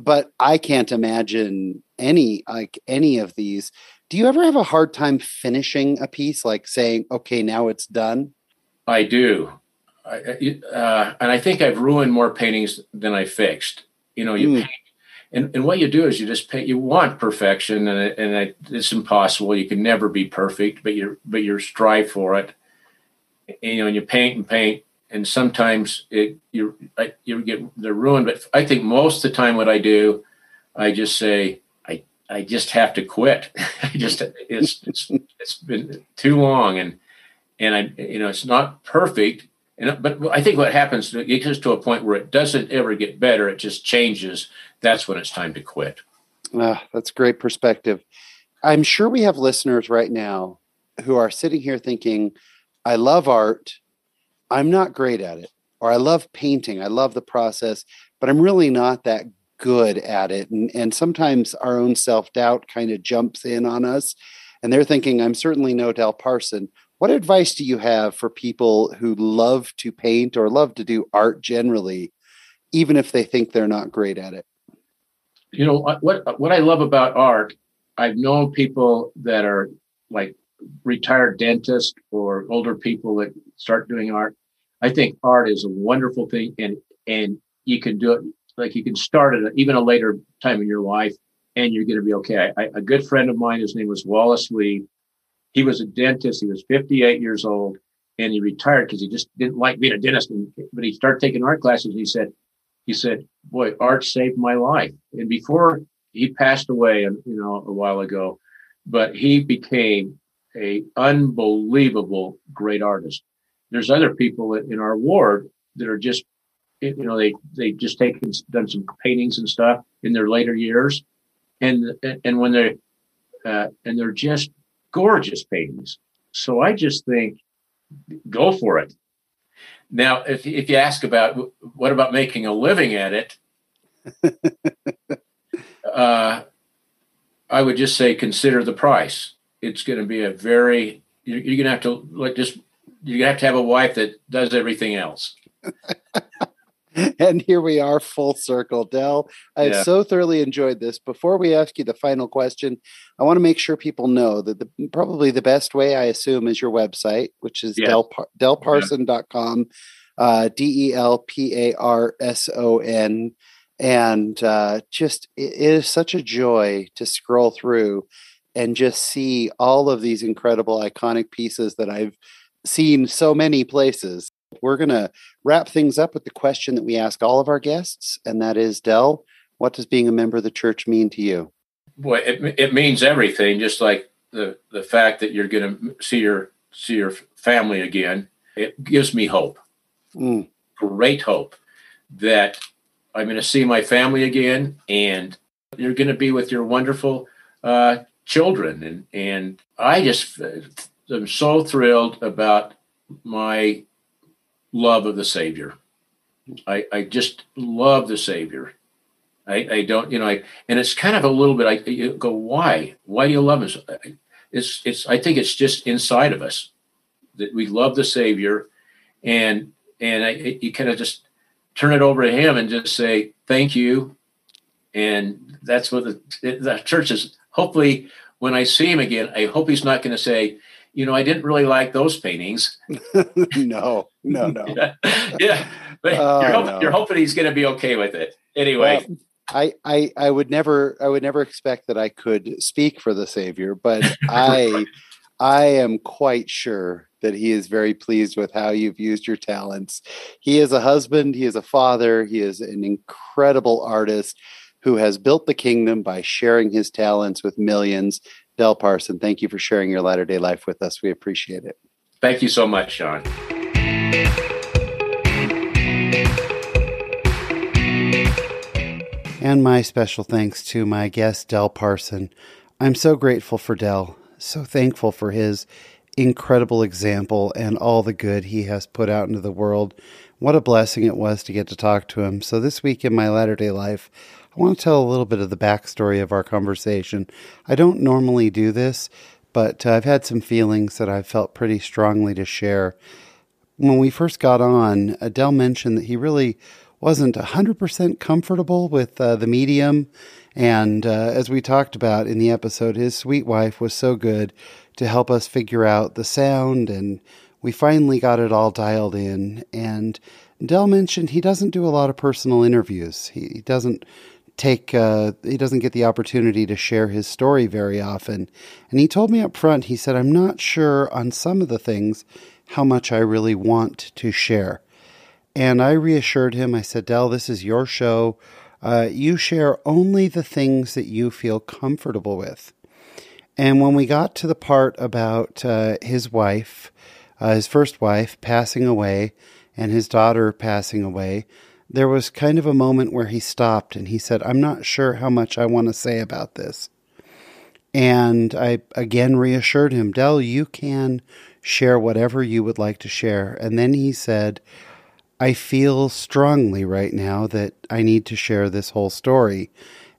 S1: but I can't imagine any like any of these. Do you ever have a hard time finishing a piece, like saying, "Okay, now it's done"?
S2: I do, I, uh, and I think I've ruined more paintings than I fixed. You know, you mm. paint and, and what you do is you just paint. you want perfection and, it, and it, it's impossible. You can never be perfect, but you're, but you strive for it. And, you know, and you paint and paint and sometimes it, you, you get, they're ruined. But I think most of the time what I do, I just say, I, just have to quit. I just, it's, it's, it's been too long and, and I, you know, it's not perfect, and but I think what happens it gets to a point where it doesn't ever get better; it just changes. That's when it's time to quit.
S1: Ah, that's great perspective. I'm sure we have listeners right now who are sitting here thinking, "I love art. I'm not great at it, or I love painting. I love the process, but I'm really not that good at it." And and sometimes our own self doubt kind of jumps in on us, and they're thinking, "I'm certainly no Del Parson." What advice do you have for people who love to paint or love to do art generally, even if they think they're not great at it?
S2: You know what what I love about art, I've known people that are like retired dentists or older people that start doing art. I think art is a wonderful thing and and you can do it like you can start at even a later time in your life and you're going to be okay. I, a good friend of mine, his name was Wallace Lee he was a dentist. He was 58 years old and he retired because he just didn't like being a dentist. But he started taking art classes. And he said, he said, boy, art saved my life. And before he passed away, um, you know, a while ago, but he became a unbelievable great artist. There's other people in our ward that are just, you know, they, they just taken, done some paintings and stuff in their later years. And, and when they're, uh, and they're just gorgeous paintings. So I just think, go for it. Now, if if you ask about what about making a living at it, uh, I would just say consider the price. It's going to be a very you're, you're going to have to like just to have to have a wife that does everything else.
S1: and here we are full circle. Del i yeah. so thoroughly enjoyed this. Before we ask you the final question i want to make sure people know that the probably the best way i assume is your website which is yeah. del, delparson.com uh, d-e-l-p-a-r-s-o-n and uh, just it is such a joy to scroll through and just see all of these incredible iconic pieces that i've seen so many places we're going to wrap things up with the question that we ask all of our guests, and that is, Del, what does being a member of the church mean to you?
S2: Boy, it, it means everything. Just like the the fact that you're going to see your see your family again, it gives me hope, mm. great hope that I'm going to see my family again, and you're going to be with your wonderful uh, children. And, and I just am so thrilled about my love of the Savior. I, I just love the Savior. I, I don't, you know, I, and it's kind of a little bit, I you go, why? Why do you love us? It's, it's, I think it's just inside of us that we love the Savior and, and I, you kind of just turn it over to him and just say, thank you. And that's what the, the church is. Hopefully when I see him again, I hope he's not going to say, you know, I didn't really like those paintings.
S1: no, no, no.
S2: yeah. yeah. But oh, you're, hoping, no. you're, hoping, he's going to be okay with it. Anyway.
S1: Well, I, I, I would never, I would never expect that I could speak for the Savior, but I, I am quite sure that he is very pleased with how you've used your talents. He is a husband, he is a father, he is an incredible artist who has built the kingdom by sharing his talents with millions. Del Parson, thank you for sharing your latter day life with us. We appreciate it.
S2: Thank you so much, Sean.
S1: And my special thanks to my guest, Del Parson. I'm so grateful for Del, so thankful for his incredible example and all the good he has put out into the world. What a blessing it was to get to talk to him. So, this week in my latter day life, I want to tell a little bit of the backstory of our conversation. I don't normally do this, but uh, I've had some feelings that I've felt pretty strongly to share. When we first got on, Adele mentioned that he really wasn't 100% comfortable with uh, the medium. And uh, as we talked about in the episode, his sweet wife was so good to help us figure out the sound. And we finally got it all dialed in. And Del mentioned he doesn't do a lot of personal interviews. He doesn't take uh, he doesn't get the opportunity to share his story very often. And he told me up front he said i'm not sure on some of the things how much i really want to share. And i reassured him i said del this is your show. Uh, you share only the things that you feel comfortable with. And when we got to the part about uh, his wife uh, his first wife passing away and his daughter passing away there was kind of a moment where he stopped and he said, I'm not sure how much I want to say about this. And I again reassured him, Del, you can share whatever you would like to share. And then he said, I feel strongly right now that I need to share this whole story.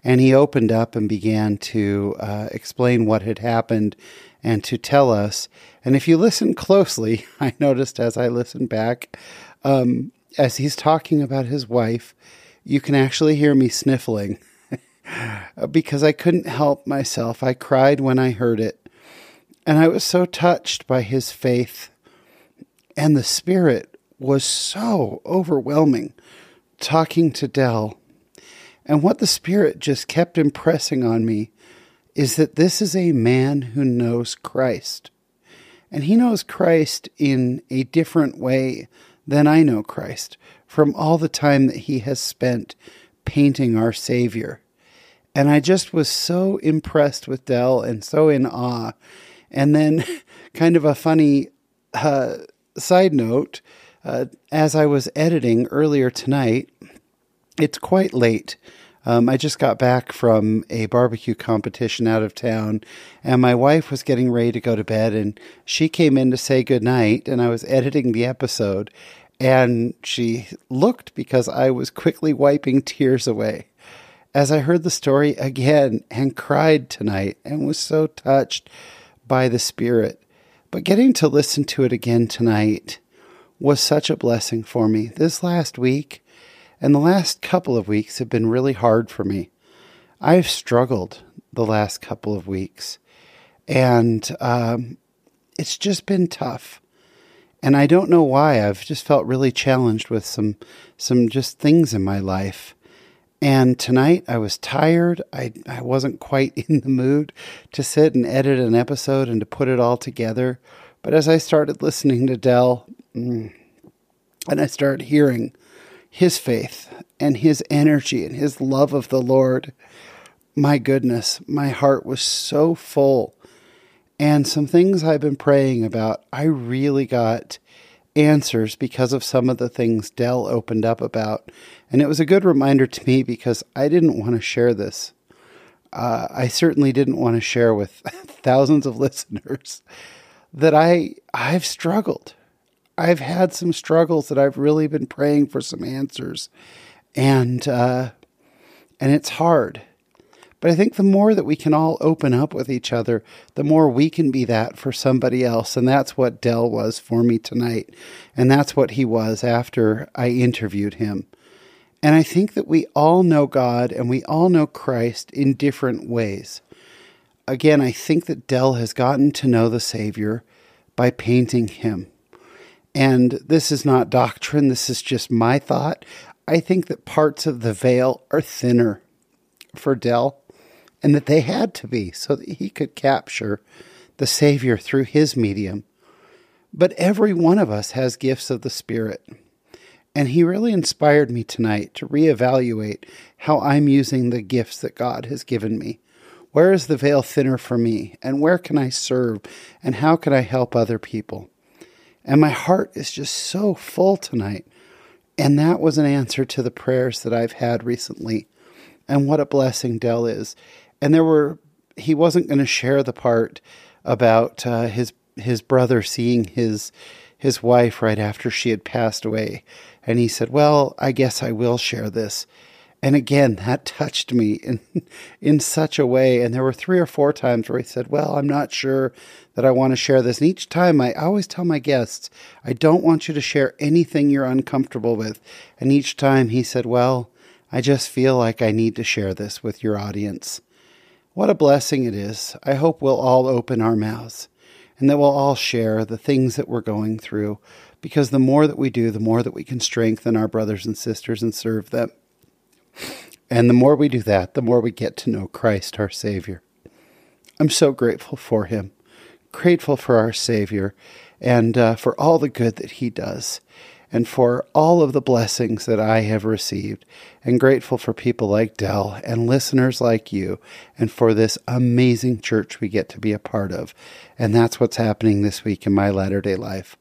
S1: And he opened up and began to uh, explain what had happened and to tell us. And if you listen closely, I noticed as I listened back, um, as he's talking about his wife, you can actually hear me sniffling because I couldn't help myself. I cried when I heard it. And I was so touched by his faith. And the Spirit was so overwhelming talking to Del. And what the Spirit just kept impressing on me is that this is a man who knows Christ. And he knows Christ in a different way than I know Christ from all the time that he has spent painting our Savior. And I just was so impressed with Del and so in awe. And then, kind of a funny uh, side note uh, as I was editing earlier tonight, it's quite late. Um, I just got back from a barbecue competition out of town, and my wife was getting ready to go to bed, and she came in to say goodnight, and I was editing the episode, and she looked because I was quickly wiping tears away as I heard the story again and cried tonight and was so touched by the Spirit. But getting to listen to it again tonight was such a blessing for me. This last week and the last couple of weeks have been really hard for me. I've struggled the last couple of weeks, and um, it's just been tough and I don't know why. I've just felt really challenged with some some just things in my life. And tonight I was tired. I I wasn't quite in the mood to sit and edit an episode and to put it all together. But as I started listening to Del mm, and I started hearing his faith and his energy and his love of the Lord, my goodness, my heart was so full and some things I've been praying about, I really got answers because of some of the things Del opened up about. And it was a good reminder to me because I didn't want to share this. Uh, I certainly didn't want to share with thousands of listeners that I I've struggled. I've had some struggles that I've really been praying for some answers, and uh, and it's hard. But I think the more that we can all open up with each other, the more we can be that for somebody else. And that's what Del was for me tonight. And that's what he was after I interviewed him. And I think that we all know God and we all know Christ in different ways. Again, I think that Del has gotten to know the Savior by painting him. And this is not doctrine, this is just my thought. I think that parts of the veil are thinner for Del and that they had to be so that he could capture the Savior through his medium. But every one of us has gifts of the Spirit. And he really inspired me tonight to reevaluate how I'm using the gifts that God has given me. Where is the veil thinner for me? And where can I serve? And how can I help other people? And my heart is just so full tonight. And that was an answer to the prayers that I've had recently. And what a blessing Del is and there were he wasn't going to share the part about uh, his his brother seeing his his wife right after she had passed away, and he said, "Well, I guess I will share this." And again, that touched me in in such a way. And there were three or four times where he said, "Well, I'm not sure that I want to share this." And each time, I always tell my guests, "I don't want you to share anything you're uncomfortable with." And each time, he said, "Well, I just feel like I need to share this with your audience." What a blessing it is. I hope we'll all open our mouths and that we'll all share the things that we're going through because the more that we do, the more that we can strengthen our brothers and sisters and serve them. And the more we do that, the more we get to know Christ, our Savior. I'm so grateful for Him, grateful for our Savior, and uh, for all the good that He does and for all of the blessings that I have received, and grateful for people like Del and listeners like you, and for this amazing church we get to be a part of. And that's what's happening this week in my latter day life.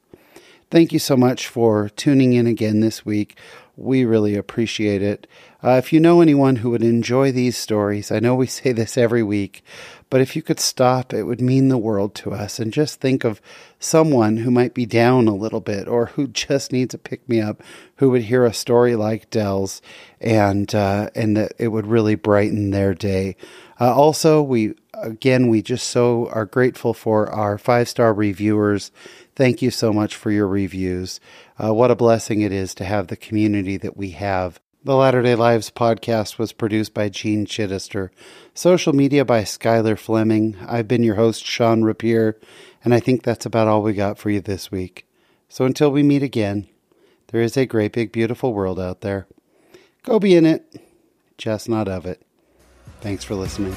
S1: Thank you so much for tuning in again this week. We really appreciate it. Uh, if you know anyone who would enjoy these stories, I know we say this every week, but if you could stop, it would mean the world to us. And just think of someone who might be down a little bit or who just needs a pick me up, who would hear a story like Del's, and uh, and that it would really brighten their day. Uh, also, we again we just so are grateful for our five star reviewers. Thank you so much for your reviews. Uh, what a blessing it is to have the community that we have. The Latter day Lives podcast was produced by Gene Chittister. Social media by Skylar Fleming. I've been your host, Sean Rapier, and I think that's about all we got for you this week. So until we meet again, there is a great big beautiful world out there. Go be in it, just not of it. Thanks for listening.